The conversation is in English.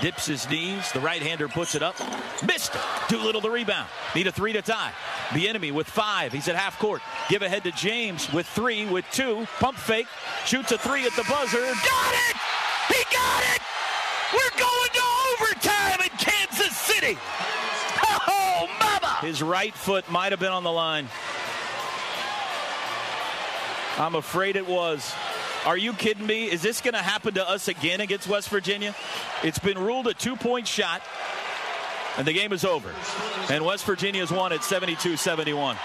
Dips his knees. The right hander puts it up. Missed it. Too little to rebound. Need a three to tie. The enemy with five. He's at half court. Give ahead to James with three, with two. Pump fake. Shoots a three at the buzzer. Got it! He got it! We're going to overtime in Kansas City! Oh, mama! His right foot might have been on the line. I'm afraid it was. Are you kidding me? Is this going to happen to us again against West Virginia? It's been ruled a two point shot, and the game is over. And West Virginia's won at 72 71.